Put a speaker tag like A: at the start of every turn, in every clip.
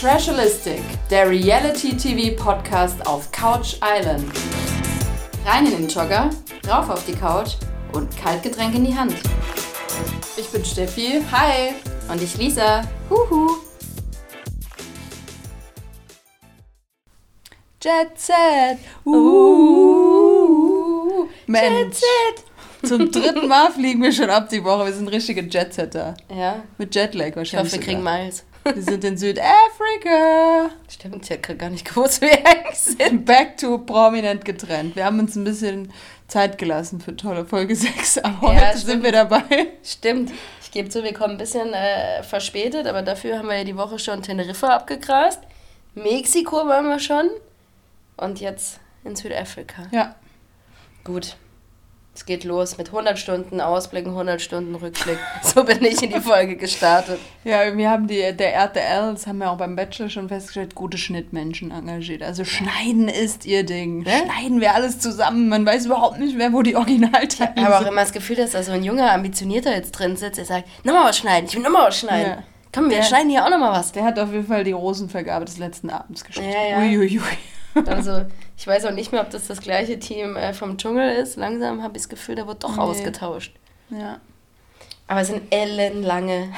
A: Trashalistic, der Reality-TV-Podcast auf Couch Island. Rein in den Jogger, rauf auf die Couch und Kaltgetränk in die Hand. Ich bin Steffi, hi. Und ich Lisa, huhu.
B: Jet Set, uh, Mensch.
A: Jet Set.
B: Zum dritten Mal fliegen wir schon ab die Woche. Wir sind richtige Jetsetter.
A: Ja,
B: Mit Jetlag
A: ich
B: wahrscheinlich.
A: hoffe, wir kriegen. Miles.
B: Wir sind in Südafrika.
A: Stimmt, ich habe gar nicht gewusst, wo wir sind.
B: Back to prominent getrennt. Wir haben uns ein bisschen Zeit gelassen für tolle Folge 6, aber
A: Ja,
B: heute sind
A: stimmt.
B: wir dabei.
A: Stimmt. Ich gebe zu, wir kommen ein bisschen äh, verspätet, aber dafür haben wir ja die Woche schon Teneriffa abgegrast. Mexiko waren wir schon. Und jetzt in Südafrika.
B: Ja,
A: Gut. Es geht los mit 100 Stunden Ausblick, 100 Stunden Rückblick. So bin ich in die Folge gestartet.
B: ja wir haben die, der RTL, das haben wir auch beim Bachelor schon festgestellt, gute Schnittmenschen engagiert. Also Schneiden ist ihr Ding.
A: Ne?
B: Schneiden wir alles zusammen. Man weiß überhaupt nicht mehr, wo die Originalteile
A: Ich habe auch
B: sind.
A: immer das Gefühl, dass da so ein junger, ambitionierter jetzt drin sitzt, der sagt, nochmal was schneiden, ich will nochmal was schneiden.
B: Ja.
A: Komm, wir
B: Der-
A: schneiden hier auch nochmal was.
B: Der hat auf jeden Fall die Rosenvergabe des letzten Abends geschnitten.
A: Ja, ja.
B: Uiuiui.
A: Also, ich weiß auch nicht mehr, ob das das gleiche Team äh, vom Dschungel ist. Langsam habe ich das Gefühl, da wird doch
B: Nee.
A: ausgetauscht.
B: Ja.
A: Aber es sind ellenlange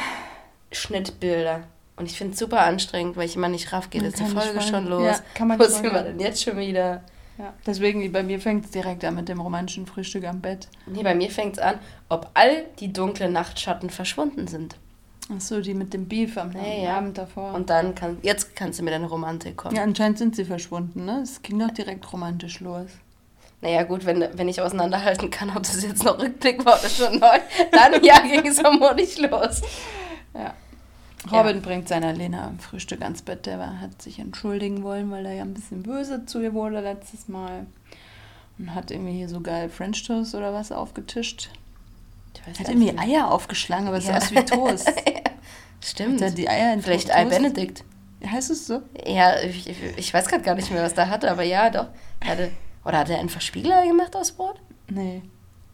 A: Schnittbilder. Und ich finde es super anstrengend, weil ich immer nicht raff, geht jetzt die Folge schon los.
B: Ja, kann man
A: Wo sind wir denn jetzt schon wieder?
B: ja. Deswegen, bei mir fängt es direkt an mit dem romantischen Frühstück am Bett.
A: Nee, bei mir fängt es an, ob all die dunklen Nachtschatten verschwunden sind.
B: Achso, die mit dem Beef am
A: Ja, ja.
B: Abend davor.
A: Und dann kann, jetzt kannst du mit deiner Romantik kommen.
B: ja, anscheinend sind sie verschwunden, ne? Es ging doch direkt romantisch los.
A: Naja, gut, wenn, wenn ich auseinanderhalten kann, ob das jetzt noch Rückblick war oder schon neu, dann ja, ging es vermutlich los.
B: Ja. Robin bringt seiner Lena am Frühstück ans Bett. Der war, hat sich entschuldigen wollen, weil er ja ein bisschen böse zu ihr wurde letztes Mal. Und hat irgendwie hier so geil French Toast oder was aufgetischt.
A: Ich weiß
B: Hat irgendwie
A: nicht.
B: Eier aufgeschlagen, aber es
A: Ja.
B: sah aus wie Toast.
A: Stimmt.
B: Hat er die Eier in
A: Vielleicht? Al Benedict.
B: Heißt es so?
A: Ja, ich, ich, ich weiß gerade gar nicht mehr, was der hatte, aber ja, doch. Hatte, oder hat er einfach Spiegelei gemacht aus Brot?
B: Nee.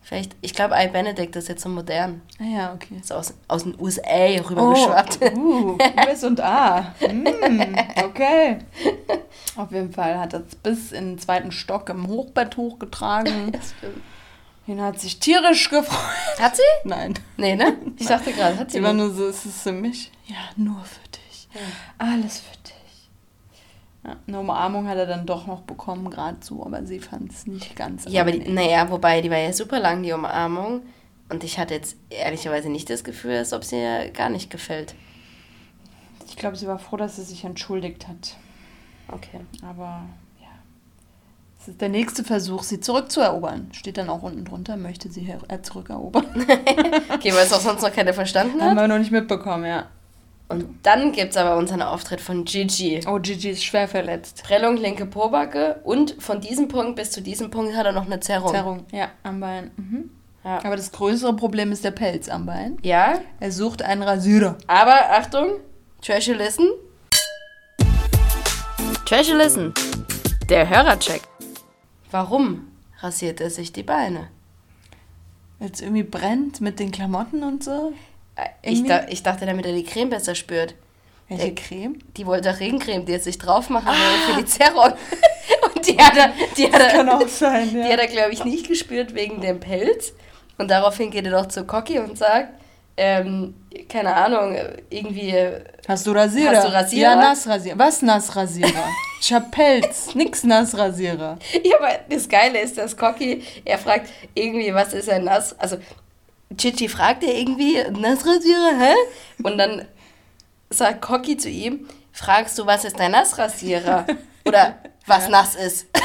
A: Vielleicht, ich glaube, Al Benedict ist jetzt so modern.
B: Ah ja, okay.
A: Ist aus, aus den USA rübergeschwappt.
B: uh, US und A. Mm, okay. Auf jeden Fall hat er es bis in den zweiten Stock im Hochbett hochgetragen.
A: Das stimmt.
B: Ihn hat sich tierisch gefreut.
A: Hat sie?
B: Nein.
A: Nee, ne? Ich dachte gerade, hat sie
B: Sie war nur so, ist es für mich? Ja, nur für dich. Alles für dich. Ja, eine Umarmung hat er dann doch noch bekommen, gerade so, aber sie fand es nicht ganz
A: Ja, aber die, naja, wobei, die war ja super lang, die Umarmung. Und ich hatte jetzt ehrlicherweise nicht das Gefühl, als ob sie ihr gar nicht gefällt.
B: Ich glaube, sie war froh, dass sie sich entschuldigt hat.
A: Okay.
B: Aber ist der nächste Versuch, sie zurückzuerobern. Steht dann auch unten drunter, möchte sie her- äh, zurückerobern.
A: Okay, weil es auch sonst noch keiner verstanden
B: Haben
A: hat.
B: wir noch nicht mitbekommen, ja.
A: Und dann gibt es aber unseren Auftritt von Gigi.
B: Oh, Gigi ist schwer verletzt.
A: Prellung, linke Pobacke und von diesem Punkt bis zu diesem Punkt hat er noch eine Zerrung.
B: Zerrung, ja, am Bein. Mhm.
A: Ja.
B: Aber das größere Problem ist der Pelz am Bein.
A: ja,
B: Er sucht einen Rasierer.
A: aber Achtung, Trashy Listen. Trashy Listen, der Hörercheck. Warum rasiert er sich die Beine?
B: Weil es irgendwie brennt mit den Klamotten und so.
A: Äh, Ich, da, ich dachte, damit er die Creme besser spürt.
B: Welche
A: Der-
B: Creme?
A: Die wollte Regencreme, die er sich drauf machen will für die Zerrung. Und die hat er, die hat er,
B: Kann auch sein,
A: Die hat er, glaube ich, nicht gespürt wegen dem Pelz. Und daraufhin geht er doch zu Cocky und sagt, ähm, keine Ahnung, irgendwie, äh,
B: Hast du Rasierer?
A: Hast du Rasierer?
B: Ja, Nassrasierer. Was Nassrasierer? ich hab Pelz, nix Nassrasierer.
A: ja, aber das Geile ist, dass Cocky, er fragt irgendwie, was ist ein Nass, also Chichi fragt er irgendwie, Nassrasierer, hä? Und dann sagt Cocky zu ihm, fragst du, was ist ein Nassrasierer? Oder was nass ist.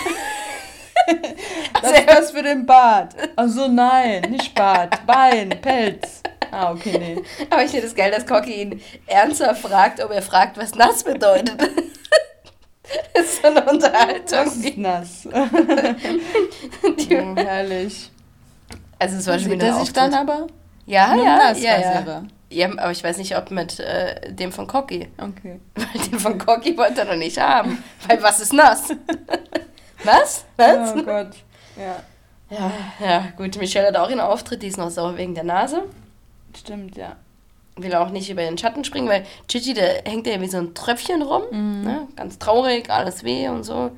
B: Das ist was für den Bart. Ach so, nein, nicht Bart. Bein, Pelz. Ah, okay, nee.
A: Aber ich finde es geil, dass Cocky ihn ernsthaft fragt, ob er fragt, was nass bedeutet. das ist so eine Unterhaltung.
B: Das ist nass.
A: Die-
B: Oh, herrlich.
A: Also es war schon wieder
B: er sich dann aber?
A: Ja,
B: Mit dem
A: ja, ja, ja. Ja, aber ich weiß nicht, ob mit äh, dem von Cocky.
B: Okay.
A: Weil den von Cocky wollte er noch nicht haben. Weil was ist nass? was? Was?
B: Oh Gott. Ja,
A: Ja, ja, gut. Michelle hat auch einen Auftritt, die ist noch sauer wegen der Nase.
B: Stimmt, ja.
A: will auch nicht über den Schatten springen, weil Chichi, der hängt ja wie so ein Tröpfchen rum, ne? ganz traurig, alles weh und so.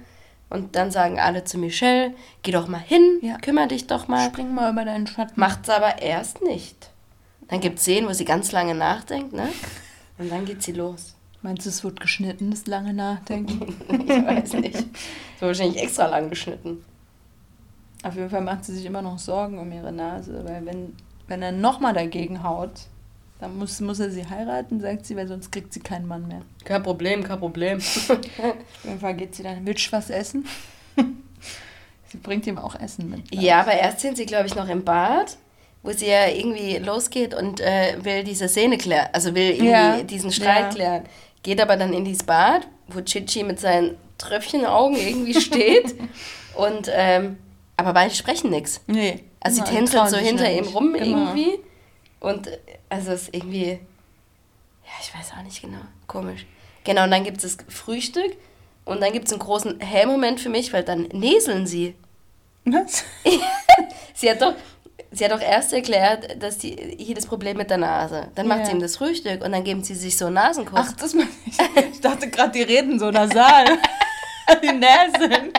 A: Und dann sagen alle zu Michelle, geh doch mal hin,
B: Ja.
A: kümmere dich doch mal.
B: Spring mal über deinen Schatten.
A: Macht's aber erst nicht. Dann gibt es Szenen, wo sie ganz lange nachdenkt, ne? Und dann geht sie los.
B: Meinst du, es wird geschnitten, das lange Nachdenken?
A: Ich weiß nicht. So wahrscheinlich extra lang geschnitten.
B: Auf jeden Fall macht sie sich immer noch Sorgen um ihre Nase, weil wenn, wenn er nochmal dagegen haut, dann muss, muss er sie heiraten, sagt sie, weil sonst kriegt sie keinen Mann mehr.
A: Kein Problem, kein Problem.
B: Auf jeden Fall geht sie dann, willst was essen? sie bringt ihm auch Essen mit.
A: Ja, aber erst sind sie, glaube ich, noch im Bad, wo sie ja irgendwie losgeht und äh, will diese Szene klären, also will irgendwie
B: Ja,
A: diesen Streit
B: ja.
A: klären. Geht aber dann in dieses Bad, wo Chichi mit seinen Tröpfchenaugen irgendwie steht. und, ähm, aber beide sprechen nichts.
B: Nee.
A: Also sie tänzelt
B: trauen
A: so hinter
B: nicht.
A: ihm rum
B: Genau.
A: irgendwie. Und also es ist irgendwie, ja, ich weiß auch nicht genau, komisch. Genau, und dann gibt es das Frühstück und dann gibt es einen großen Hellmoment für mich, weil dann näseln sie.
B: Was?
A: Sie hat doch, sie hat doch erst erklärt, dass die hier das Problem mit der Nase. Dann macht
B: Ja.
A: sie ihm das Frühstück und dann geben sie sich so einen Nasenkuss.
B: Ach, das meine ich. Ich dachte gerade, die reden so nasal. die Näseln.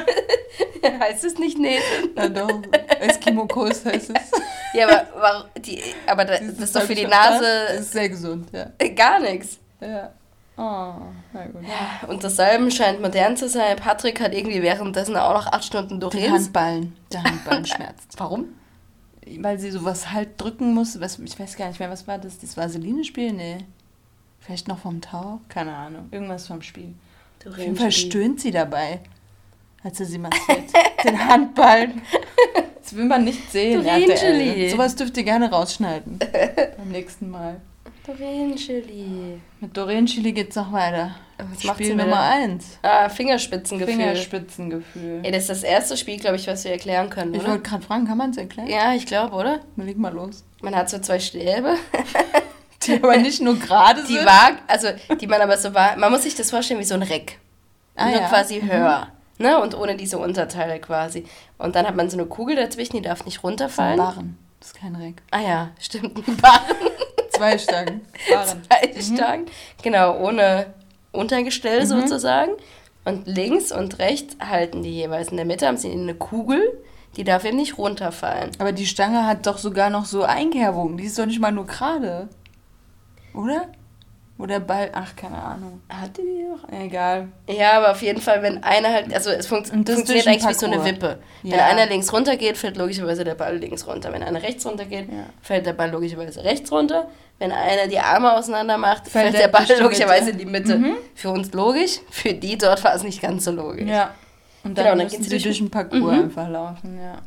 A: heißt es nicht näseln?
B: Na doch, Eskimo-Kuss heißt es.
A: Ja, aber, die, aber da- das ist doch für die Nase
B: ist sehr gesund, ja.
A: gar nichts.
B: Ja. Oh, na gut.
A: Und das Salben scheint modern zu sein. Patrick hat irgendwie währenddessen auch noch acht Stunden
B: Den
A: Dorens.
B: Handballen. Der Handballen schmerzt.
A: Warum?
B: Weil sie sowas halt drücken muss. Was, ich weiß gar nicht mehr, was war das? Das Vaseline-Spiel? Nee. Vielleicht noch vom Tau? Keine Ahnung. Irgendwas vom Spiel. Auf jeden Fall stöhnt sie dabei, als er sie massiert. Den Handballen. Das will man nicht sehen.
A: Doreen.
B: Sowas dürft ihr gerne rausschneiden. Beim nächsten Mal.
A: Doreen Chili.
B: Mit Doreen Chili geht's noch weiter.
A: Was macht
B: Spiel
A: sie
B: Nummer
A: wieder?
B: 1.
A: Ah, Fingerspitzengefühl.
B: Fingerspitzengefühl.
A: Ey, das ist das erste Spiel, glaube ich, was wir erklären können,
B: Ich wollte gerade fragen, kann man es erklären?
A: Ja, ich glaube, oder?
B: Dann leg mal los.
A: Man hat so zwei Stäbe,
B: Die aber nicht nur gerade
A: die
B: sind.
A: wag, also die man aber so war. Man muss sich das vorstellen wie so ein Reck.
B: Ah,
A: nur
B: ja.
A: quasi höher. Ne? Und ohne diese Unterteile quasi. Und dann hat man so eine Kugel dazwischen, die darf nicht
B: Das ist ein
A: runterfallen.
B: Barren. Das ist kein Reck.
A: Ah ja, stimmt. Ein Barren.
B: Zwei Stangen. Barren.
A: Zwei Stangen. Genau, ohne Untergestell sozusagen. Und links und rechts halten die jeweils. In der Mitte haben sie eine Kugel, die darf eben nicht runterfallen.
B: Aber die Stange hat doch sogar noch so Einkerbungen. Die ist doch nicht mal nur gerade. Oder? Wo der Ball. Ach, keine Ahnung. Hatte die doch? Egal.
A: Ja, aber auf jeden Fall, wenn einer halt, also es funkt, funktioniert eigentlich wie so eine. Wippe. Wenn
B: Ja.
A: einer links runter geht, fällt logischerweise der Ball links runter. Wenn einer rechts runter geht,
B: Ja.
A: fällt der Ball logischerweise rechts runter. Wenn einer die Arme auseinander macht,
B: Fällt
A: fällt,
B: der
A: der Ball logischerweise in die Mitte. Für uns logisch, für die dort war es nicht ganz so logisch.
B: Ja. Und
A: Genau,
B: dann
A: dann
B: müssen sie
A: durch-
B: den Parcours
A: Mhm.
B: einfach laufen, ja.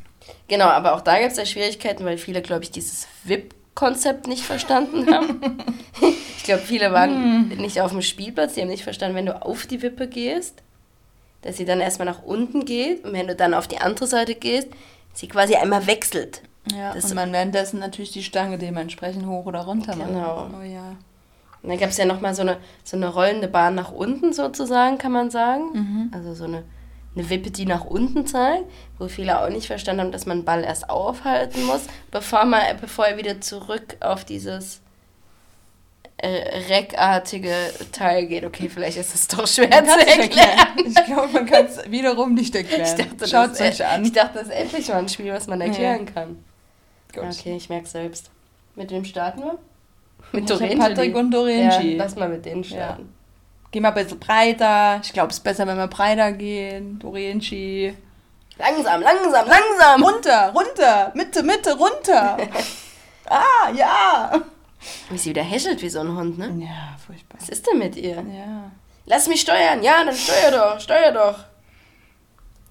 A: Genau, aber auch da gibt es ja Schwierigkeiten, weil viele, glaube ich, dieses VIP-Konzept nicht verstanden haben. ich glaube, viele waren
B: Hm.
A: nicht auf dem Spielplatz, die haben nicht verstanden, wenn du auf die Wippe gehst, dass sie dann erstmal nach unten geht und wenn du dann auf die andere Seite gehst, sie quasi einmal wechselt.
B: Ja,
A: Das-
B: und man währenddessen natürlich die Stange dementsprechend hoch oder runter macht.
A: Genau.
B: Oh ja.
A: Und dann gab es ja nochmal so eine, so eine rollende Bahn nach unten sozusagen, kann man sagen.
B: Mhm.
A: Also so eine, eine Wippe, die nach unten zeigt, wo viele auch nicht verstanden haben, dass man den Ball erst aufhalten muss, bevor, man, bevor er wieder zurück auf dieses äh, reckartige Teil geht. Okay, vielleicht ist es doch schwer zu erklären.
B: erklären. Ich glaube, man kann es wiederum nicht erklären.
A: Ich dachte,
B: Schaut
A: das,
B: es euch an.
A: ich dachte, das ist endlich mal ein Spiel, was man erklären kann.
B: Gut.
A: Okay, ich merke selbst. Mit wem starten wir? Mit Dorenci.
B: Patrick und
A: Ja,
B: Dorenci.
A: lass mal mit denen starten.
B: Geh mal ein bisschen breiter. Ich glaube, es ist besser, wenn wir breiter gehen. Dorenci.
A: Langsam, langsam, langsam.
B: Runter, runter. Mitte, Mitte, runter. ah, ja.
A: Wie sie wieder häschelt wie so ein Hund, ne?
B: Ja, furchtbar.
A: Was ist denn mit ihr?
B: Ja.
A: Lass mich steuern. Ja, dann steuer doch, steuer doch.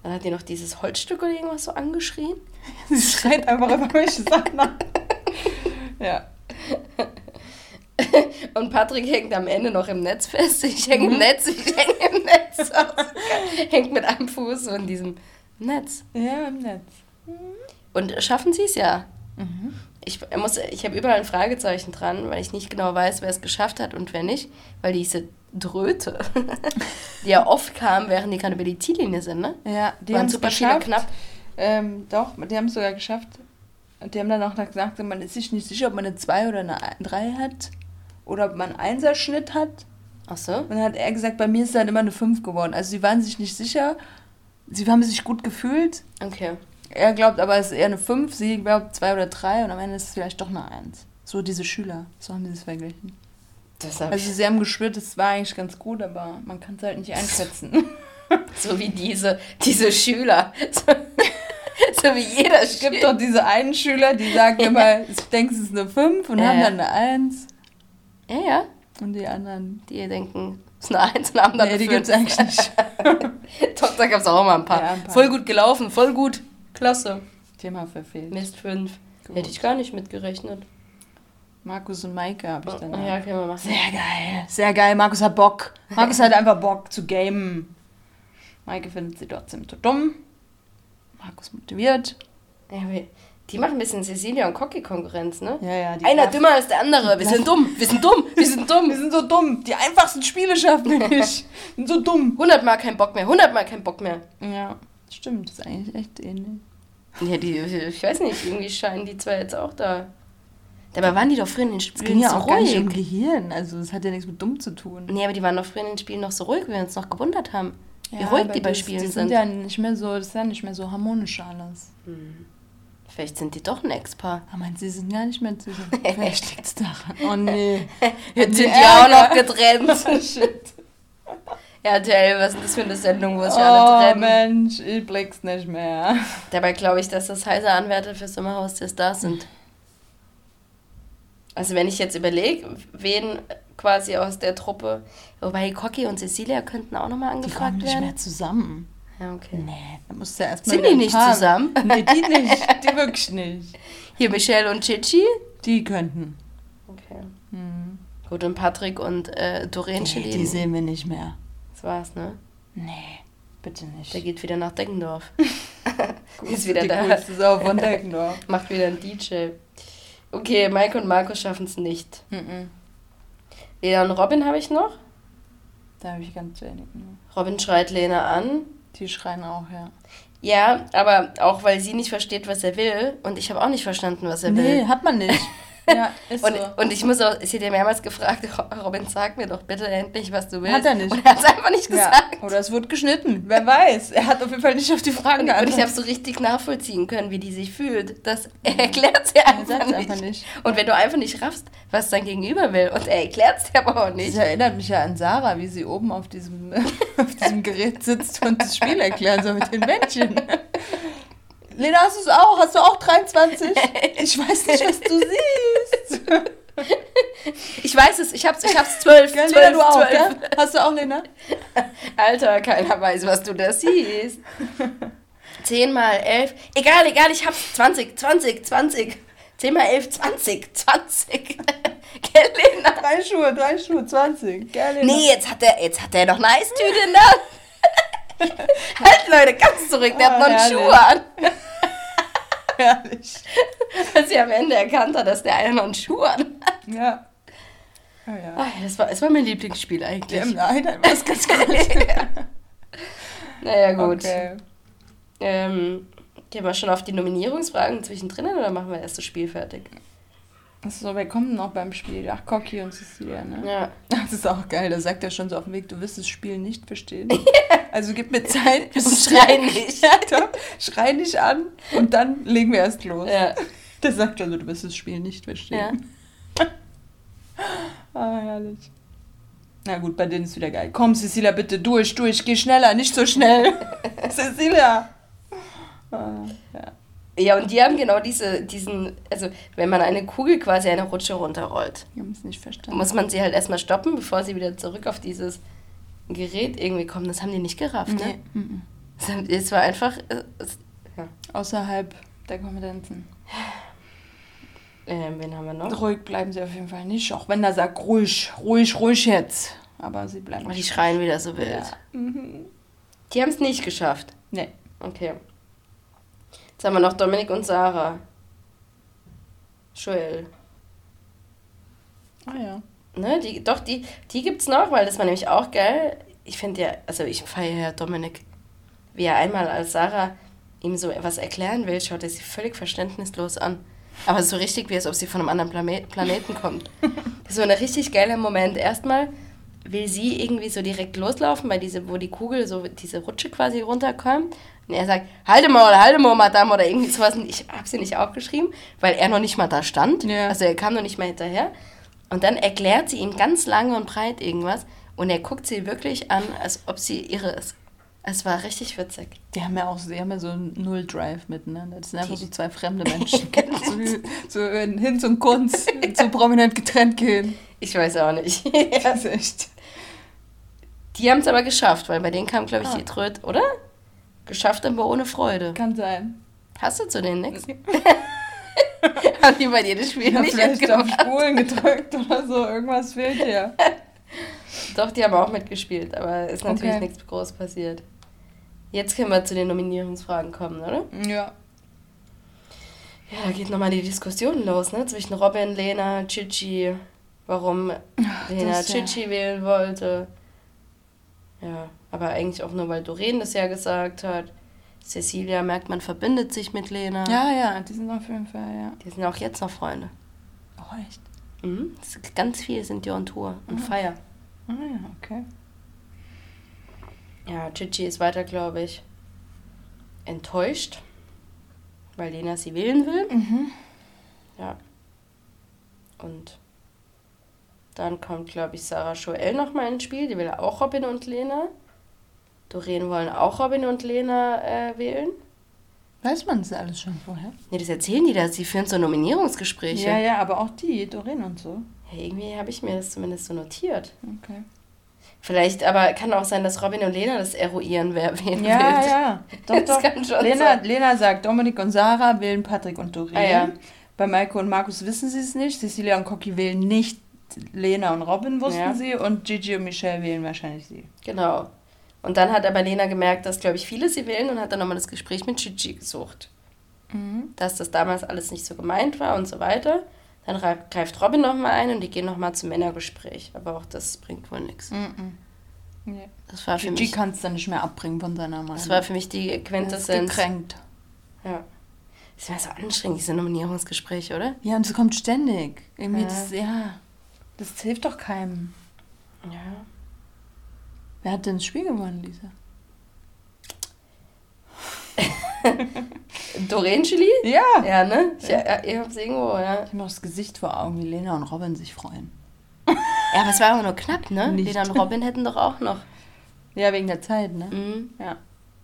A: Dann hat die noch dieses Holzstück oder irgendwas so angeschrien.
B: Sie schreit einfach über welche Sachen an. Ja.
A: Und Patrick hängt am Ende noch im Netz fest. Ich hänge im Netz, ich hänge im Netz. hängt mit einem Fuß so in diesem Netz.
B: Ja, im Netz.
A: Und schaffen sie es ja.
B: Mhm.
A: Ich, muss, ich habe überall ein Fragezeichen dran, weil ich nicht genau weiß, wer es geschafft hat und wer nicht. Weil diese Dröte, die ja oft kam, während die gerade über die Ziellinie sind, ne?
B: Ja, die
A: Waren super viele
B: geschafft.
A: knapp.
B: Ähm, doch, die haben es sogar geschafft. die haben dann auch gesagt, man ist sich nicht sicher, ob man eine 2 oder eine 3 hat. Oder ob man einen Einserschnitt hat.
A: Ach so?
B: Und dann hat er gesagt, bei mir ist dann immer eine 5 geworden. Also sie waren sich nicht sicher. Sie haben sich gut gefühlt.
A: Okay.
B: Er glaubt aber, es ist eher eine 5, sie glaubt 2 oder 3 und am Ende ist es vielleicht doch eine 1. So diese Schüler, so haben sie es verglichen.
A: Hab
B: Also sie haben gespürt, es war eigentlich ganz gut, aber man kann es halt nicht einschätzen.
A: so wie diese, diese Schüler. So, so wie jeder
B: Es gibt doch diese einen Schüler, die sagen immer, ich denke, es ist eine 5 und
A: Ja,
B: haben dann eine 1.
A: Ja, ja.
B: Und die anderen.
A: Die denken, es ist eine Eins und haben dann
B: Nee, die gibt es eigentlich nicht.
A: Doch, da gab es auch mal ein paar.
B: Ja, ein paar.
A: Voll gut gelaufen, voll gut. Klasse.
B: Thema verfehlt.
A: Mist 5.
B: Gut.
A: Hätte ich gar nicht mitgerechnet.
B: Markus und Maike habe ich dann.
A: Oh, ja, können wir machen.
B: Sehr geil. Sehr geil. Markus hat Bock. Markus hat einfach Bock zu gamen. Maike findet sie trotzdem zu dumm. Markus motiviert.
A: Ja, wir- die machen ein bisschen Cecilia und Cocky Konkurrenz, ne?
B: Ja, ja. Die
A: Einer dümmer als der andere. Wir sind dumm, wir sind dumm, wir sind
B: Wir
A: dumm.
B: sind so dumm. Die einfachsten Spiele schaffen wir nicht. sind so dumm.
A: 100 Mal kein Bock mehr, 100 Mal kein Bock mehr.
B: Ja, stimmt. Das ist eigentlich echt ähnlich.
A: Ja, die, ich weiß nicht, irgendwie scheinen die zwei jetzt auch da. Dabei waren die doch früher in den Spielen
B: ging ja
A: so
B: auch um
A: ruhig.
B: Gehirn. Also, es hat ja nichts mit dumm zu tun.
A: Nee, aber die waren doch früher in den Spielen noch so ruhig, wie wir uns noch gewundert haben. Wie
B: Ja,
A: ruhig
B: aber
A: die bei
B: das-
A: Spielen
B: die
A: sind.
B: sind. ja nicht mehr so, das ist ja nicht mehr so harmonisch alles.
A: Vielleicht sind die doch ein Ex-Paar.
B: Aber meinst du, sie sind gar nicht mehr zusammen? Vielleicht liegt es daran. Oh nee.
A: Jetzt sind die auch noch getrennt.
B: Shit.
A: RTL, was ist das für eine Sendung, wo sich
B: Oh
A: alle trennen?
B: Mensch, ich blick's nicht mehr.
A: Dabei glaube ich, dass das heiße Anwärter für Sommerhaus der Stars sind. Also wenn ich jetzt überlege, wen quasi aus der Truppe, wobei Cocky und Cecilia könnten auch nochmal
B: Die kommen
A: angefragt
B: nicht
A: werden.
B: mehr zusammen.
A: Ja, okay.
B: Nee, da musst du ja erstmal.
A: Sind die nicht
B: Paar-
A: zusammen?
B: Nee, die nicht. Die wirklich nicht.
A: Hier Michelle und Chichi.
B: Die könnten.
A: Okay.
B: Hm.
A: Gut, und Patrick und äh, Doreen
B: Nee, die sehen wir nicht mehr.
A: Das war's, ne?
B: Nee, bitte nicht.
A: Der geht wieder nach Deggendorf. Ist wieder
B: die
A: da.
B: coolste Sau von Deckendorf.
A: Macht wieder einen DJ. Okay, Mike und Markus schaffen es nicht.
B: Mhm.
A: Lena und Robin habe ich noch.
B: Da habe ich ganz wenig. nur.
A: Robin schreit Lena an.
B: Die schreien auch, ja.
A: Ja, aber auch weil sie nicht versteht, was er will. Und ich habe auch nicht verstanden, was er
B: Nee,
A: will.
B: hat man nicht. Ja, ist
A: Und,
B: so.
A: und ich muss auch, hat ja mehrmals gefragt, Robin, sag mir doch bitte endlich, was du willst.
B: Hat er nicht.
A: Und er hat es einfach nicht
B: Ja,
A: gesagt.
B: oder es wird geschnitten. Wer weiß. Er hat auf jeden Fall nicht auf die Fragen
A: Und, und ich habe
B: geantwortet.
A: so richtig nachvollziehen können, wie die sich fühlt. Das er erklärt sie einfach,
B: sagt's
A: nicht.
B: einfach nicht.
A: Und wenn du einfach nicht raffst, was dein Gegenüber will, und er erklärt es dir aber auch
B: Das
A: nicht.
B: erinnert mich ja an Sarah, wie sie oben auf diesem, auf diesem Gerät sitzt und das Spiel erklärt, so mit den Männchen. Lena, hast du es auch? Hast du auch 23? Ich weiß nicht, was du siehst.
A: Ich weiß es, ich hab's, ich hab's zwölf, zwölf,
B: Lena, du auch, gell? Hast du auch, Lena?
A: Alter, keiner weiß, was du da siehst. 10 mal 11. Egal, egal, ich hab's. 20, 20, 20. 10 mal 11, 20, 20. Gell, Lena?
B: Drei Schuhe, drei Schuhe, 20. Gell, Lena?
A: Nee, jetzt hat er, jetzt hat er noch eine Eistüte in der Hand. halt, Leute, ganz zurück, der hat
B: Oh,
A: noch einen
B: herrlich.
A: Schuh an.
B: Herrlich.
A: Dass sie am Ende erkannt hat, dass der eine noch einen Schuh an hat.
B: Ja. Oh ja.
A: Ach, das, war, das war mein Lieblingsspiel eigentlich.
B: Im Nachhinein war es ganz gut.
A: Naja, gut.
B: Okay.
A: Ähm, gehen wir schon auf die Nominierungsfragen zwischendrin oder machen wir erst das Spiel fertig?
B: So, wir kommen noch beim Spiel. Ach, Cocky und Cecilia, ne?
A: Ja.
B: Das ist auch geil. Da sagt er schon so auf dem Weg, du wirst das Spiel nicht verstehen. Also gib mir Zeit.
A: Und schrei nicht.
B: Ja. Schrei nicht an und dann legen wir erst los.
A: Ja.
B: Der sagt schon so, du wirst das Spiel nicht verstehen. Ah, herrlich. Na gut, bei denen ist wieder geil. Komm, Cecilia, bitte durch, durch, geh schneller, nicht so schnell. Cecilia. Ah, ja.
A: Ja, und die haben genau diese, diesen, also wenn man eine Kugel quasi eine Rutsche runterrollt, muss man sie halt erstmal stoppen, bevor sie wieder zurück auf dieses Gerät irgendwie kommen. Das haben die nicht gerafft,
B: Nee.
A: ne? Das haben- Es war einfach, äh, es, ja.
B: Außerhalb der Kompetenzen.
A: Ähm, wen haben wir noch?
B: Ruhig bleiben sie auf jeden Fall nicht, auch wenn er sagt, ruhig, ruhig, ruhig jetzt. Aber sie bleiben
A: die schreien wieder so wild.
B: Ja. Mhm.
A: Die haben es nicht geschafft.
B: Nee.
A: Okay. Jetzt haben wir noch Dominik und Sarah. Joel.
B: Ah ja.
A: Ne, die, doch, die, die gibt's noch, weil das war nämlich auch geil. Ich finde ja, also ich feiere ja Dominik. Wie er einmal als Sarah ihm so etwas erklären will, schaut er sie völlig verständnislos an. Aber so richtig, wie als ob sie von einem anderen Plane Planeten kommt. so ein richtig geiler Moment. Erstmal will sie irgendwie so direkt loslaufen, weil diese, wo die Kugel, so diese Rutsche quasi runterkommt. Und er sagt, halte mal, halte mal, Madame, oder irgendwie sowas. Und ich habe sie nicht aufgeschrieben, weil er noch nicht mal da stand.
B: Ja.
A: Also er kam noch nicht mal hinterher. Und dann erklärt sie ihm ganz lange und breit irgendwas. Und er guckt sie wirklich an, als ob sie irre ist. Es war richtig witzig.
B: Die haben ja auch die haben ja so einen Null-Drive miteinander. Das sind einfach
A: Die-
B: so zwei fremde Menschen. so, so in Hinz und Kunz, so prominent getrennt gehen.
A: Ich weiß auch nicht.
B: Das ist echt.
A: Die haben es aber geschafft, weil bei denen kam, glaube ich,
B: Ah.
A: die Tröd, oder? Geschafft, aber ohne Freude.
B: Kann sein.
A: Hast du zu denen nichts? Haben die bei dir das Spiel
B: Ja,
A: nicht
B: vielleicht auf? Spulen gedrückt oder so. Irgendwas fehlt dir.
A: Doch, die haben auch mitgespielt, aber ist natürlich
B: Okay.
A: nichts groß passiert. Jetzt können wir zu den Nominierungsfragen kommen, oder?
B: Ja.
A: Ja, da geht nochmal die Diskussion los, ne? Zwischen Robin, Lena, Chichi, warum Lena
B: das, ja.
A: Chichi wählen wollte. Ja, aber eigentlich auch nur, weil Doreen das ja gesagt hat. Cecilia merkt, man verbindet sich mit Lena.
B: Ja, ja, die sind auf jeden Fall, ja.
A: Die sind auch jetzt noch Freunde.
B: Oh, echt?
A: Mhm. Ganz viele sind die on Tour und feiern.
B: Ah, ja, okay.
A: Ja, Chichi ist weiter, glaube ich, enttäuscht, weil Lena sie wählen will.
B: Mhm.
A: Ja. Und dann kommt, glaube ich, Sarah Joel nochmal ins Spiel. Die will auch Robin und Lena. Doreen wollen auch Robin und Lena äh, wählen.
B: Weiß man das alles schon vorher?
A: Ne, das erzählen die da. Sie führen so Nominierungsgespräche.
B: Ja, ja, aber auch die, Doreen und so.
A: Ja, irgendwie habe ich mir das zumindest so notiert.
B: Okay.
A: Vielleicht, aber kann auch sein, dass Robin und Lena das eruieren, wer wen
B: Ja,
A: wählt.
B: ja. Doch,
A: Das
B: doch.
A: kann schon
B: Lena,
A: sein.
B: Lena sagt, Dominik und Sarah wählen Patrick und Doreen.
A: Ah, ja.
B: Bei Maiko und Markus wissen sie es nicht. Cecilia und Cocky wählen nicht Lena und Robin, wussten
A: Ja.
B: sie. Und Gigi und Michelle wählen wahrscheinlich sie.
A: Genau. Und dann hat aber Lena gemerkt, dass, glaube ich, viele sie wählen und hat dann nochmal das Gespräch mit Gigi gesucht.
B: Mhm.
A: Dass das damals alles nicht so gemeint war und so weiter. Dann rei- greift Robin nochmal ein und die gehen nochmal zum Männergespräch. Aber auch das bringt wohl nichts.
B: Mhm. Nee.
A: Das war für
B: Gigi
A: mich,
B: kann es dann nicht mehr abbringen von seiner Meinung.
A: das war für mich die
B: Er ist
A: Quintessenz.
B: gekränkt.
A: Ja. Das war so anstrengend, diese Nominierungsgespräche, oder?
B: Ja, und es kommt ständig. Irgendwie
A: Ja.
B: das, ja, das hilft doch keinem.
A: Ja.
B: Wer hat denn das Spiel gewonnen, Lisa?
A: Doreen Chili?
B: Ja.
A: Ja, ne? Ich, ja. ich hab's irgendwo, ja.
B: Ich habe noch das Gesicht vor Augen, wie Lena und Robin sich freuen.
A: Ja, aber es war aber nur knapp, ne?
B: Nicht.
A: Lena und Robin hätten doch auch noch.
B: Ja, wegen der Zeit, ne?
A: Mhm.
B: Ja.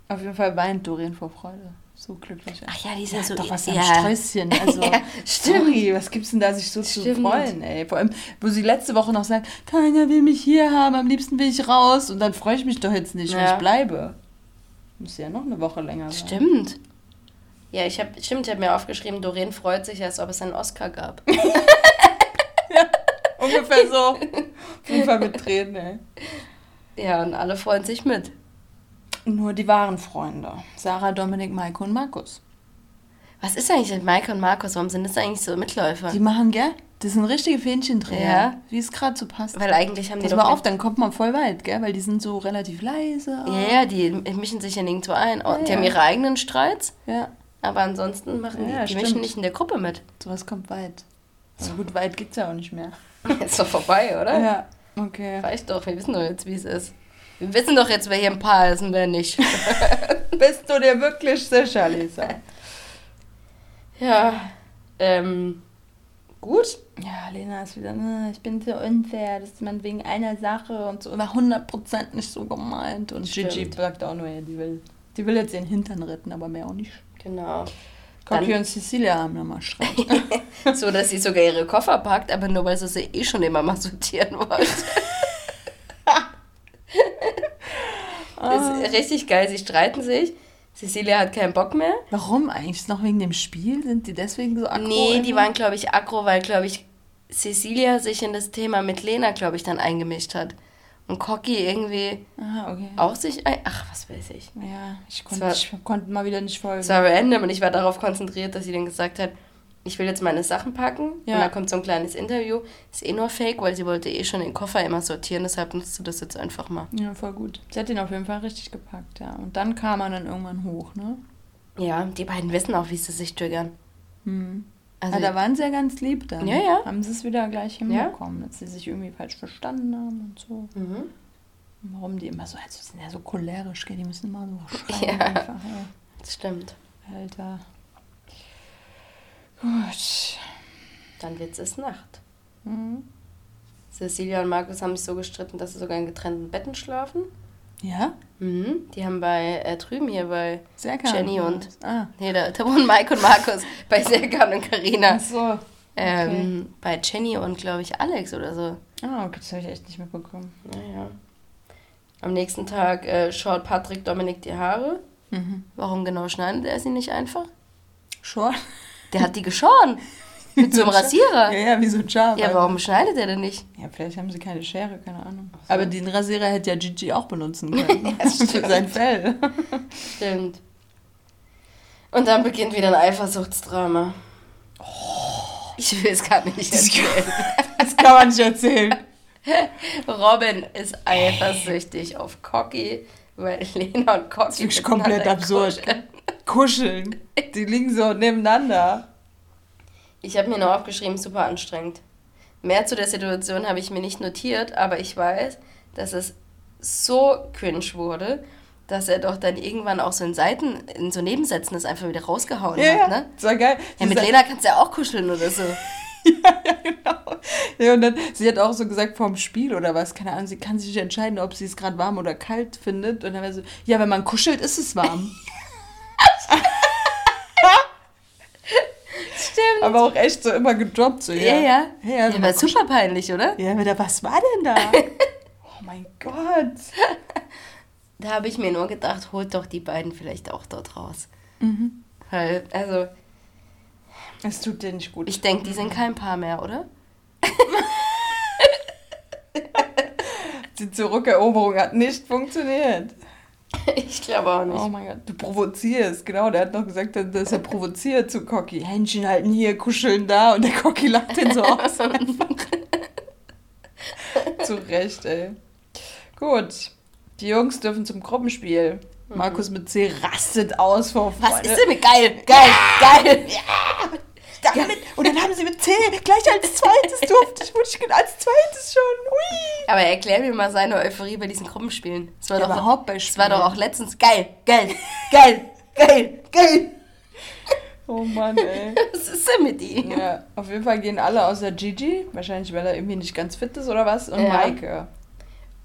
B: Auf jeden Fall weint Doreen vor Freude. So glücklich.
A: Ach ja, die ist
B: ja,
A: ja so.
B: doch was
A: ja.
B: am Sträußchen. Also,
A: Ja, stimmt.
B: sorry, was gibt's denn da, sich so zu
A: Stimmt.
B: freuen, ey? Vor allem, wo sie letzte Woche noch sagt, keiner will mich hier haben, am liebsten will ich raus. Und dann freue ich mich doch jetzt nicht, wenn
A: Ja.
B: ich bleibe. Muss ja noch eine Woche länger sein.
A: Stimmt. Ja, ich habe stimmt, ich habe mir aufgeschrieben, Doreen freut sich, als ob es einen Oscar gab.
B: Ungefähr so. Auf jeden Fall mit Tränen, ey.
A: Ja, und alle freuen sich mit.
B: Nur die wahren Freunde. Sarah, Dominik, Maiko und Markus.
A: Was ist eigentlich mit Maike und Markus? Warum sind das eigentlich so Mitläufer?
B: Die machen, gell? Das sind richtige Fähnchenträger.
A: Ja.
B: Wie es gerade so passt.
A: Weil eigentlich haben die
B: Pass mal auf, dann kommt man voll weit, gell? Weil die sind so relativ leise. auch.
A: Ja, ja, die mischen sich ja nirgendwo ein. Oh,
B: Ja,
A: die haben
B: ja.
A: ihre eigenen Streits,
B: Ja,
A: aber ansonsten machen
B: Ja,
A: die, die mischen nicht in der Gruppe mit.
B: sowas kommt weit. So gut weit geht's ja auch nicht mehr.
A: Ist doch vorbei, oder?
B: Ja, okay.
A: Reicht doch, wir wissen doch jetzt, wie es ist. Wir wissen doch jetzt, wer hier ein Paar ist und wer nicht.
B: Bist du dir wirklich sicher, Lisa?
A: ja, ähm, gut.
B: Ja, Lena ist wieder, "Ne, ich bin so unfair, das ist man wegen einer Sache und so. War 100% nicht so gemeint. Und Gigi sagt auch nur, ja, die will, die will jetzt ihren Hintern retten, aber mehr auch nicht.
A: Genau.
B: Cocky und Cecilia haben nochmal Streit.
A: So, dass sie sogar ihre Koffer packt, aber nur weil sie sie eh schon immer mal sortieren wollte. Das ist richtig geil. Sie streiten sich. Cecilia hat keinen Bock mehr.
B: Warum eigentlich? Ist noch wegen dem Spiel? Sind die deswegen so aggro?
A: Nee, die
B: immer?
A: waren, glaube ich, aggro, weil, glaube ich, Cecilia sich in das Thema mit Lena, glaube ich, dann eingemischt hat. Und Cocky irgendwie
B: Ah, okay.
A: auch sich ein... Ach, was weiß ich.
B: Ja, ich konnte,
A: war-
B: ich konnte mal wieder nicht folgen.
A: Es war random und ich war darauf konzentriert, dass sie dann gesagt hat, ich will jetzt meine Sachen packen.
B: Ja.
A: Und dann kommt so ein kleines Interview. Ist eh nur fake, weil sie wollte eh schon den Koffer immer sortieren, deshalb nutzt du das jetzt einfach mal.
B: Ja, voll gut. Sie hat ihn auf jeden Fall richtig gepackt, ja. Und dann kam er dann irgendwann hoch, ne?
A: Ja, die beiden wissen auch, wie sie sich triggern.
B: Hm.
A: Also,
B: ah, da waren sie ja ganz lieb dann.
A: Ja, ja.
B: Haben sie es wieder gleich hinbekommen, dass sie sich irgendwie falsch verstanden haben und so.
A: mhm.
B: Und Warum die immer so, also die sind ja so cholerisch, gell? die müssen immer so schreien
A: Ja.
B: einfach. Ja.
A: das stimmt.
B: Alter. Gut.
A: Dann wird es Nacht.
B: Mhm.
A: Cecilia und Markus haben sich so gestritten, dass sie sogar in getrennten Betten schlafen.
B: Ja?
A: Mhm. Die haben bei äh, drüben hier bei
B: Serkan.
A: Jenny und-?
B: Ah.
A: Nee, da, da wohnen Mike und Markus bei Serkan und Karina.
B: Ach so.
A: Ähm, bei Jenny und, glaube ich, Alex oder so.
B: Ah, okay, das habe ich echt nicht mitbekommen.
A: Naja. Am nächsten Tag äh, schaut Patrick Dominik die Haare.
B: Mhm.
A: Warum genau schneidet er sie nicht einfach?
B: Schon?
A: Der hat die geschoren. Mit so einem Rasierer.
B: Ja, ja, wie so ein Schaf.
A: Ja, warum schneidet er denn nicht?
B: Ja, vielleicht haben sie keine Schere, keine Ahnung. Aber den Rasierer hätte ja Gigi auch benutzen können.
A: Ja.
B: Für sein Fell.
A: Stimmt. Und dann beginnt wieder ein Eifersuchtsdrama. Ich will es gar nicht erzählen.
B: Das kann man nicht erzählen.
A: Robin ist eifersüchtig auf Cocky, weil Lena und Cocky
B: Das ist komplett absurd.
A: kuscheln.
B: Kuscheln. Die liegen so nebeneinander.
A: Ich habe mir nur aufgeschrieben, super anstrengend. Mehr zu der Situation habe ich mir nicht notiert, aber ich weiß, dass es so cringe wurde, dass er doch dann irgendwann auch so in Seiten, in so Nebensätzen das einfach wieder rausgehauen
B: Ja,
A: hat,
B: ja.
A: ne?
B: Das war geil.
A: Ja,
B: Sie
A: mit Lena kannst du ja auch kuscheln oder so.
B: ja, genau. Ja, und dann, sie hat auch so gesagt, vorm Spiel oder was, keine Ahnung, sie kann sich nicht entscheiden, ob sie es gerade warm oder kalt findet. Und dann war so, ja, wenn man kuschelt, ist es warm.
A: Stimmt.
B: Aber auch echt so immer gedroppt. So,
A: Ja, ja.
B: Ja,
A: Ja,
B: wenn
A: war
B: man
A: super peinlich, oder?
B: Ja, aber da, was war denn da? oh mein Gott.
A: Da habe ich mir nur gedacht, holt doch die beiden vielleicht auch dort raus.
B: Mhm.
A: Weil, also,
B: Es tut dir nicht gut.
A: ich denke, die sind kein Paar mehr, oder?
B: Die Zurückeroberung hat nicht funktioniert.
A: Ich glaube auch nicht.
B: Oh mein Gott, du provozierst. Genau, der hat noch gesagt, dass er provoziert zu Cocky. Händchen halten hier, kuscheln da und der Cocky lacht den so aus. zu Recht, ey. Gut, die Jungs dürfen zum Gruppenspiel. Markus mit C rastet aus vor
A: Was
B: Freude.
A: ist denn mit geil? Geil, geil.
B: Damit. Und dann haben sie mit C gleich als zweites durfte ich, wurde ich als zweites schon. Hui.
A: Aber erklär mir mal seine Euphorie bei diesen Gruppenspielen. Es war,
B: Ja,
A: doch,
B: überhaupt bei
A: es war doch auch letztens geil, geil, geil, geil, geil.
B: Oh Mann, ey.
A: Was ist denn mit ihm?
B: Ja, auf jeden Fall gehen alle außer Gigi. Wahrscheinlich, weil er irgendwie nicht ganz fit ist oder was. Und
A: Ja.
B: Maike.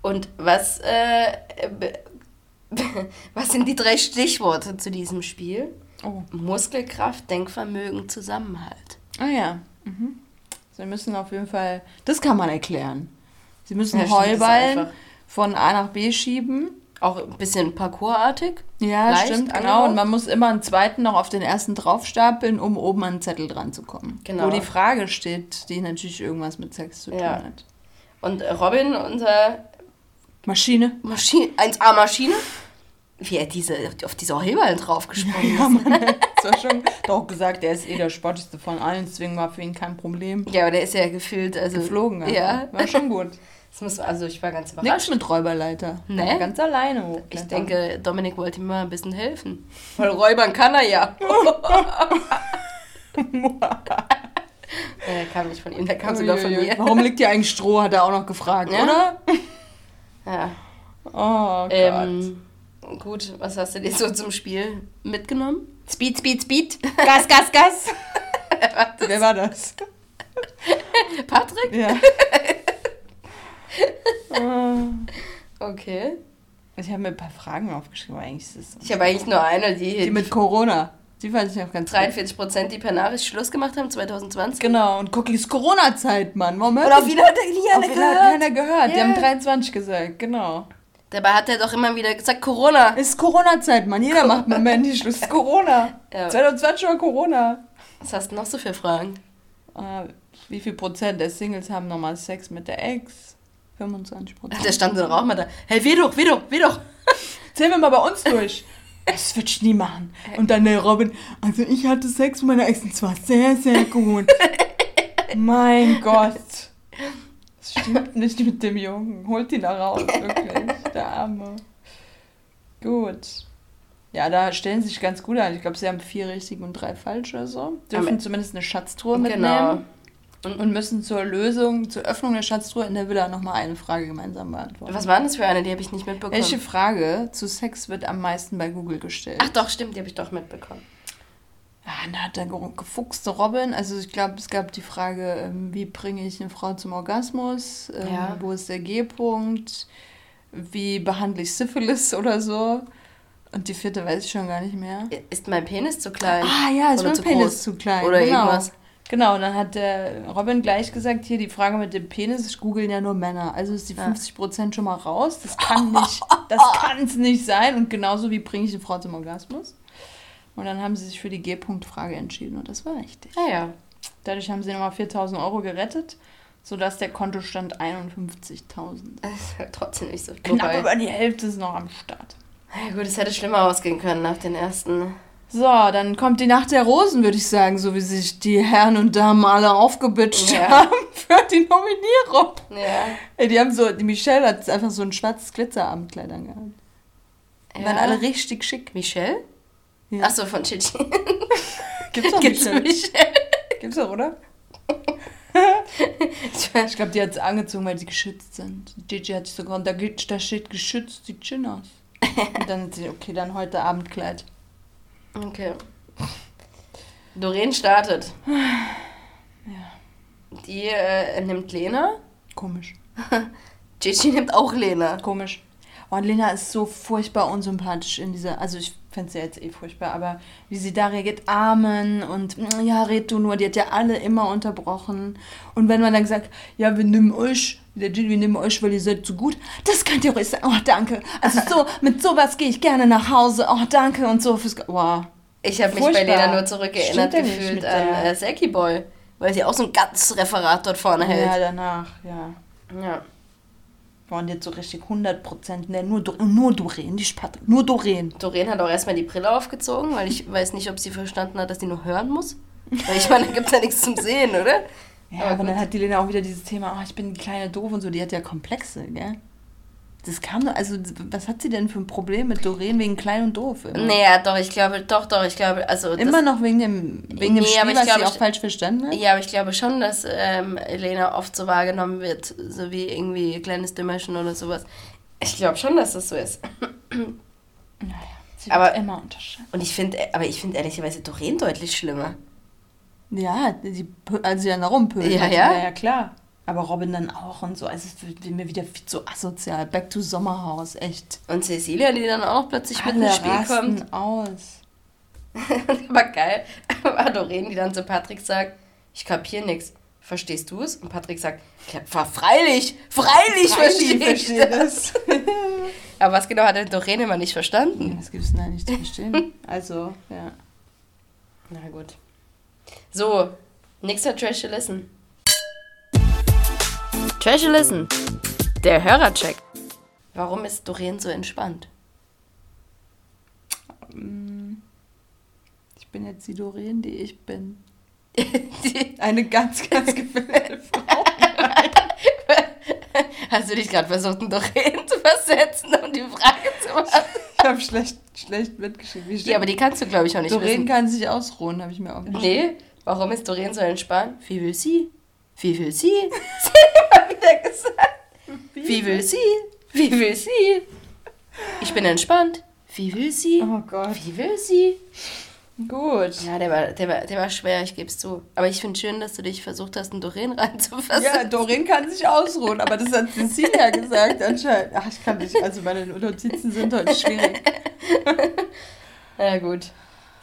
A: Und was, äh, was sind die drei Stichworte zu diesem Spiel?
B: Oh.
A: Muskelkraft, Denkvermögen, Zusammenhalt.
B: Ah ja. Mhm. Sie müssen auf jeden Fall, das kann man erklären. Sie müssen
A: Ja,
B: Heuballen von A nach B schieben.
A: Auch ein bisschen parkourartig.
B: Ja,
A: Leicht
B: stimmt, genau.
A: angehaucht.
B: Und man muss immer einen zweiten noch auf den ersten draufstapeln, um oben an den Zettel dran zu kommen.
A: Genau.
B: Wo die Frage steht, die natürlich irgendwas mit Sex zu tun
A: Ja.
B: hat.
A: Und Robin, unser
B: Maschine.
A: Maschine, 1A-Maschine, wie er diese, auf diese Heuballen draufgesprungen
B: Ja,
A: ist.
B: Mann. Das war schon doch gesagt, er ist eh der sportlichste von allen, deswegen war für ihn kein Problem.
A: Ja, aber der ist ja gefühlt, also.
B: Geflogen, einfach.
A: Ja.
B: War schon gut.
A: Das muss, also ich war ganz
B: Nichts
A: überrascht.
B: mit Räuberleiter.
A: Nee?
B: Ganz alleine hoch.
A: Ich denke, Dominik wollte ihm mal ein bisschen helfen. Weil räubern kann er ja. der kam nicht von ihm, der kam sogar von mir.
B: Warum liegt hier eigentlich Stroh, hat er auch noch gefragt,
A: Ja?
B: oder?
A: Ja.
B: Oh Gott.
A: Ähm, gut, was hast du dir so zum Spiel mitgenommen?
B: Speed, Speed, Speed. Gas, Gas, Gas. Wer war das?
A: Patrick?
B: Ja.
A: Okay.
B: ich habe mir ein paar Fragen aufgeschrieben, eigentlich ist so.
A: Ich habe eigentlich nur eine, die,
B: Die mit Corona. Die fand ich auch ganz gut.
A: 43 Prozent, die per Nachricht Schluss gemacht haben 2020.
B: Genau, und guck, ist Corona-Zeit, Mann. Warum hört
A: Und auf
B: die-
A: ihn hat nie einer
B: ihn hat
A: gehört.
B: keiner gehört. Die
A: Ja.
B: haben 23 gesagt, genau.
A: Dabei hat er doch immer wieder gesagt, Corona.
B: Es ist Corona-Zeit, Mann. Jeder macht dem Handy Schluss. Ist Corona.
A: Ja.
B: 2020 war Corona.
A: Was hast du noch so für Fragen?
B: Ah, wie viel Prozent der Singles haben nochmal Sex mit der Ex? 25 Prozent.
A: Der stand dann auch mal da. Hey, wir doch, wir doch, wir doch.
B: Zählen wir mal bei uns durch. Das würde ich nie machen. Und dann der Robin, also ich hatte Sex mit meiner Ex und zwar sehr, sehr gut. mein Gott. Das stimmt nicht mit dem Jungen. Holt ihn da raus, wirklich. Der Arme. Gut. Ja, da stellen sie sich ganz gut an. Ich glaube, sie haben vier richtige und drei falsche oder so. Dürfen
A: Aber-
B: zumindest eine Schatztruhe
A: Genau.
B: mitnehmen. Und müssen zur Lösung, zur Öffnung der Schatztruhe in der Villa nochmal eine Frage gemeinsam beantworten.
A: Was war denn das für eine? Die habe ich nicht mitbekommen.
B: Welche Frage zu Sex wird am meisten bei Google gestellt?
A: Ach doch, stimmt, die habe ich doch mitbekommen.
B: Ja, da hat der ge- gefuchste Robin, also ich glaube, es gab die Frage, ähm, wie bringe ich eine Frau zum Orgasmus? Ähm,
A: Ja.
B: Wo ist der G-Punkt? Wie behandle ich Syphilis oder so? Und die vierte weiß ich schon gar nicht mehr.
A: Ist mein Penis zu klein?
B: Ah ja, ist
A: Oder
B: mein
A: zu
B: Penis
A: groß?
B: zu klein.
A: Oder
B: genau.
A: irgendwas.
B: Genau, dann hat der Robin gleich gesagt, hier die Frage mit dem Penis, ich googeln ja nur Männer. Also ist die
A: Ja.
B: 50% schon mal raus. Das kann nicht, das kann es nicht sein. Und genauso wie bringe ich eine Frau zum Orgasmus. Und dann haben sie sich für die G-Punkt-Frage entschieden und das war richtig.
A: Ah ja.
B: Dadurch haben sie nochmal 4000 Euro gerettet, sodass der Kontostand 51.000.
A: Das ist halt trotzdem nicht so
B: Knapp
A: vorbei.
B: über die Hälfte ist noch am Start.
A: Ja, gut, es hätte schlimmer ausgehen können nach den ersten.
B: So, dann kommt die Nacht der Rosen, würde ich sagen, so wie sich die Herren und Damen alle aufgebitscht
A: Ja.
B: haben für die Nominierung.
A: Ja.
B: Ey, die haben so, die Michelle hat einfach so ein schwarzes Glitzerabendkleid angehabt. Die waren alle richtig schick.
A: Michelle?
B: Ja.
A: Achso, von Chichi.
B: Gibt's auch
A: Gibt's
B: Michelle?
A: Michelle?
B: Gibt's auch, oder? Ich glaube, die hat es angezogen, weil sie geschützt sind. Gigi hat sich sogar, da, geht- da steht geschützt, sieht schön aus. Und dann hat sie, okay, dann heute Abendkleid.
A: Okay. Doreen startet.
B: Ja.
A: Die äh, nimmt Lena.
B: Komisch.
A: Gigi nimmt auch Lena.
B: Komisch. Oh, und Lena ist so furchtbar unsympathisch in dieser, also ich fände sie jetzt eh furchtbar, aber wie sie da reagiert, Amen und ja, red du nur, die hat ja alle immer unterbrochen. Und wenn man dann sagt, ja, wir nehmen euch, wir nehmen euch, weil ihr seid so gut, das könnt ihr ruhig sagen, oh, danke. Also so, mit sowas gehe ich gerne nach Hause, oh, danke und so fürs, wow.
A: Ich habe mich bei. Lena nur zurückgeerinnert
B: ja
A: gefühlt an äh, Seki Boy. Weil sie auch so ein ganzes Referat dort vorne
B: Ja,
A: hält.
B: danach, ja.
A: Ja.
B: Und jetzt so richtig 100 Prozent, ne, nur, nur Doreen, nicht Patrick, nur Doreen.
A: Doreen hat auch erstmal die Brille aufgezogen, weil ich weiß nicht, ob sie verstanden hat, dass sie nur hören muss. Weil ich meine, da gibt es ja nichts zum Sehen, oder?
B: Ja,
A: Aber
B: aber, dann hat die Lena auch wieder dieses Thema, oh, ich bin die kleine Doof und so, die hat ja Komplexe, gell? Das kam doch, also was hat sie denn für ein Problem mit Doreen wegen klein und doof? Immer,
A: Naja, doch, ich glaube, doch, doch, ich glaube, also.
B: immer noch wegen dem, wegen dem
A: Nee,
B: Spiel,
A: aber ich
B: was
A: glaube,
B: sie auch
A: ich-
B: falsch verstanden hat?
A: Ja, aber ich glaube schon, dass ähm, Lena oft so wahrgenommen wird, so wie irgendwie kleines Dümmerchen oder sowas. Ich glaube schon, dass das so ist.
B: Naja, sie
A: Aber-
B: wird immer unterschätzt.
A: Und ich finde, aber ich finde ehrlicherweise Doreen deutlich schlimmer.
B: Ja, pö- also sie dann da rumpöbelt.
A: Ja, ja.
B: ja, klar. Aber Robin dann auch und so, also es wird mir wieder viel zu asozial. Back to Sommerhaus, echt.
A: Und Cecilia, die dann auch plötzlich mit
B: Alle
A: ins Spiel
B: rasten
A: kommt.
B: aus.
A: Aber geil, war Doreen, die dann zu Patrick sagt, ich kapier nix. Verstehst du es? Und Patrick sagt, ja, freilich, freilich, verstehe ich das. Aber was genau hat denn Doreen immer nicht verstanden?
B: Das gibt's da nicht zu verstehen. Also, ja.
A: Na gut. So, nächster Trash to Listen. Trash to Listen. Der Hörercheck. Warum ist Doreen so entspannt?
B: Ich bin jetzt die Doreen, die ich bin. Eine ganz, ganz gefährliche Frau.
A: Hast du dich gerade versucht, in Doreen zu versetzen, um die Frage zu machen?
B: Ich habe schlecht, schlecht mitgeschrieben. Wie
A: Ja, aber die kannst du, glaube ich, auch nicht
B: Doreen
A: wissen.
B: kann sich ausruhen, habe ich mir aufgeschrieben.
A: Nee, warum ist Doreen so entspannt? Wie will sie? Wie will sie? Sie hat immer wieder gesagt. Wie will sie? Wie will sie? Ich bin entspannt. Wie will sie?
B: Oh Gott.
A: Wie will sie?
B: Gut.
A: Ja, der war, der war, der war schwer, ich gebe es zu. Aber ich finde schön, dass du dich versucht hast, in Doreen reinzufassen.
B: Ja, Doreen kann sich ausruhen, aber das hat Cecilia gesagt anscheinend. Ach, ich kann nicht, also meine Notizen sind heute schwierig.
A: Na gut.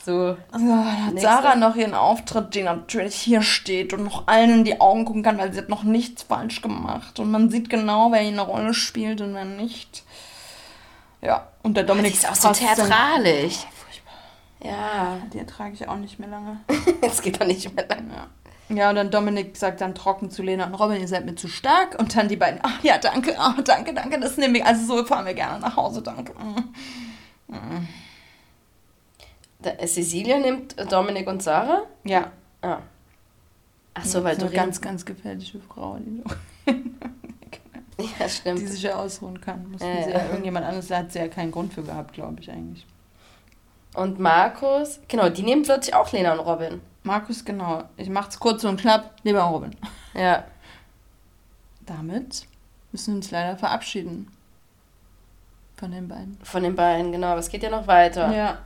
A: So.
B: Also, dann hat. Sarah noch ihren Auftritt, die natürlich hier steht und noch allen in die Augen gucken kann, weil sie hat noch nichts falsch gemacht. Und man sieht genau, wer hier eine Rolle spielt und wer nicht. Ja, und der Dominik
A: ist auch so theatralisch.
B: Furchtbar.
A: Ja.
B: Die ertrage ich auch nicht mehr lange.
A: Es geht doch nicht mehr lang.
B: Ja. ja, und dann Dominik sagt dann trocken zu Lena und Robin, ihr seid mir zu stark. Und dann die beiden, ach ja, danke, ach, danke, danke, das nehmen wir. Also so fahren wir gerne nach Hause, danke. Mm.
A: Da, äh, Cecilia nimmt Dominik und Sarah.
B: Ja.
A: Ah. Ach so, weil
B: so eine ganz, ganz gefährliche Frau, die,
A: Ja, stimmt.
B: die sich ja ausruhen kann.
A: Ja,
B: sie
A: ja.
B: ja, irgendjemand anderes, da hat sie ja keinen Grund für gehabt, glaube ich eigentlich.
A: Und Markus, genau, die nehmen plötzlich auch Lena und Robin.
B: Markus, genau. Ich mach's kurz und knapp. Lieber Robin.
A: Ja.
B: Damit müssen wir uns leider verabschieden. Von den beiden.
A: Von den beiden, genau. Aber es geht ja noch weiter.
B: Ja.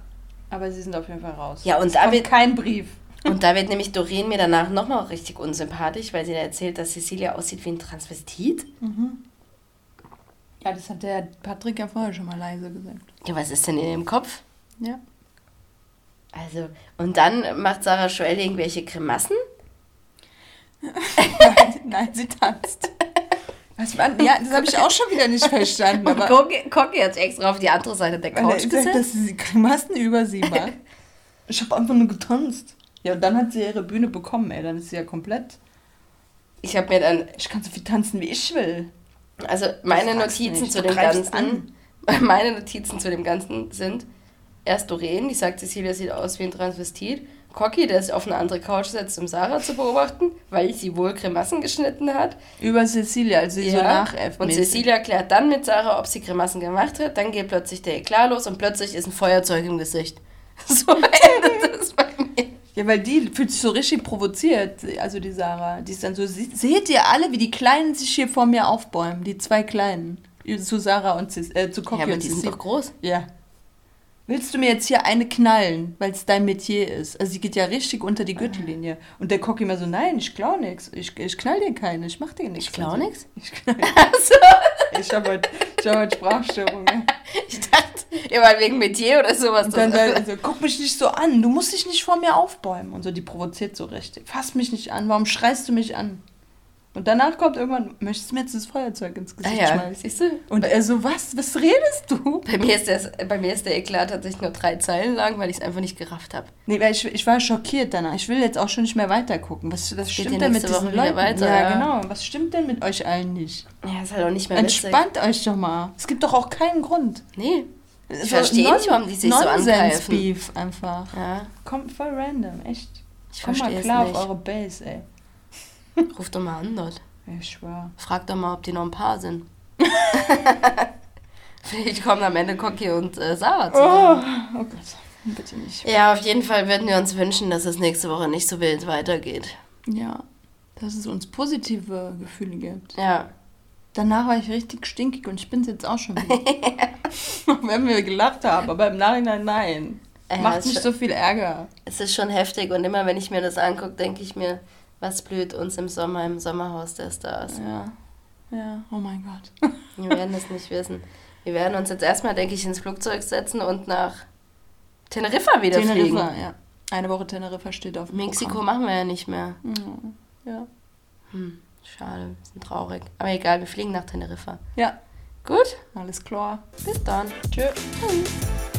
B: Aber sie sind auf jeden Fall raus.
A: Ja, und da wird-
B: kein Brief.
A: Und da wird nämlich Doreen mir danach nochmal richtig unsympathisch, weil sie da erzählt, dass Cecilia aussieht wie ein Transvestit.
B: Ja, das hat der Patrick ja vorher schon mal leise gesagt.
A: Ja, was ist denn in ihrem Kopf?
B: Ja.
A: Also, und dann macht Sarah Joel irgendwelche Grimassen.
B: Nein, sie tanzt. Was war, ja, das habe ich auch schon wieder nicht verstanden. Aber
A: Cocky hat sich extra auf die andere Seite der
B: er
A: Couch
B: gesagt, dass sie Grimassen über sie macht. Ich habe einfach nur getanzt. Ja, und dann hat sie ihre Bühne bekommen, ey. Dann ist sie ja komplett.
A: Ich habe mir dann,
B: Ich kann so viel tanzen, wie ich will.
A: also meine Notizen
B: nicht,
A: zu dem Ganzen, meine Notizen zu dem Ganzen sind erst Doreen, die sagt, Cecilia sieht aus wie ein Transvestit. Cocky, der sich auf eine andere Couch setzt, um Sarah zu beobachten, weil sie wohl Grimassen geschnitten hat.
B: Über Cecilia, also sie so nachäfft.
A: Und Cecilia klärt dann mit Sarah, ob sie Grimassen gemacht hat. Dann geht plötzlich der Eklat los und plötzlich ist ein Feuerzeug im Gesicht. So endet das bei mir.
B: Ja, weil die fühlt sich so richtig provoziert, also die Sarah. Die ist dann so, "Sie- seht ihr alle, wie die Kleinen sich hier vor mir aufbäumen? Die zwei Kleinen. Zu Sarah und äh, zu Cocky
A: Ja, aber
B: und
A: die sind doch groß.
B: Ja. Willst du mir jetzt hier eine knallen, weil es dein Metier ist? Also sie geht ja richtig unter die Gürtellinie. Und der Cocky immer so, nein, ich klau nix. Ich, ich knall dir keine, ich mach dir nichts.
A: Ich klau nix?
B: Ich, knall-
A: Also,
B: ich habe heute, ich hab heute Sprachstörungen.
A: ich dachte, ihr wart wegen Metier oder sowas.
B: Und dann also, guck mich nicht so an, du musst dich nicht vor mir aufbäumen. Und so, die provoziert so richtig. Fass mich nicht an, warum schreist du mich an? Und danach kommt irgendwann, möchtest du mir jetzt das Feuerzeug ins
A: ah
B: Gesicht
A: ja,
B: schmeißen?
A: siehst du?
B: Und er so, was, was redest du?
A: Bei mir, ist das, bei mir ist der Eklat tatsächlich nur drei Zeilen lang, weil ich es einfach nicht gerafft habe.
B: Nee, weil ich, ich war schockiert danach. Ich will jetzt auch schon nicht mehr weitergucken. Was, was stimmt denn mit diesen
A: Woche
B: Leuten?
A: weiter,
B: ja,
A: ja.
B: genau. Was stimmt denn mit euch allen nicht?
A: Ja, ist halt auch nicht mehr witzig.
B: Entspannt euch doch mal. Es gibt doch auch keinen Grund.
A: Nee. Ich
B: So
A: verstehe nicht, warum die sich so angreifen.
B: Beef einfach.
A: Ja,
B: Kommt voll random, echt.
A: ich
B: Komm mal klar auf eure Base, ey.
A: Ruf doch mal an dort.
B: Ich schwör.
A: Frag doch mal, ob die noch ein Paar sind. Vielleicht kommen am Ende Cocky und äh, Sarah zusammen.
B: Oh, oh Gott. Bitte nicht.
A: Ja, auf jeden Fall würden wir uns wünschen, dass es nächste Woche nicht so wild weitergeht.
B: Ja. Dass es uns positive Gefühle gibt.
A: Ja.
B: Danach war ich richtig stinkig und ich bin es jetzt auch schon wieder. Wenn wir gelacht haben, aber im Nachhinein nein.
A: Ja,
B: Macht nicht so viel Ärger.
A: Es ist schon heftig und immer wenn ich mir das angucke, denke ich mir, was blüht uns im Sommer im Sommerhaus der Stars.
B: Ja. Ja, oh mein Gott.
A: Wir werden es nicht wissen. Wir werden uns jetzt erstmal, denke ich, ins Flugzeug setzen und nach Teneriffa wieder fliegen.
B: Teneriffa, ja. Eine Woche Teneriffa steht auf dem
A: Mexiko
B: Programm.
A: machen wir ja nicht mehr.
B: Ja.
A: Hm, schade, bisschen traurig. Aber egal, wir fliegen nach Teneriffa.
B: Ja,
A: Gut,
B: alles klar.
A: bis dann.
B: Tschö.
A: Tschüss.